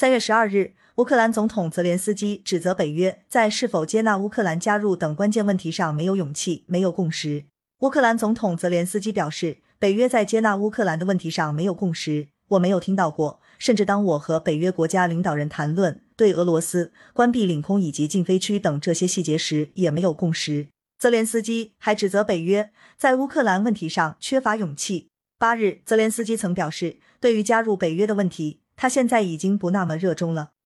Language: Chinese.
三月十二日，乌克兰总统泽连斯基指责北约在是否接纳乌克兰加入等关键问题上没有勇气、没有共识。乌克兰总统泽连斯基表示，北约在接纳乌克兰的问题上没有共识，我没有听到过。甚至当我和北约国家领导人谈论对俄罗斯关闭领空以及禁飞区等这些细节时，也没有共识。泽连斯基还指责北约在乌克兰问题上缺乏勇气。八日，泽连斯基曾表示，对于加入北约的问题，他现在已经不那么热衷了。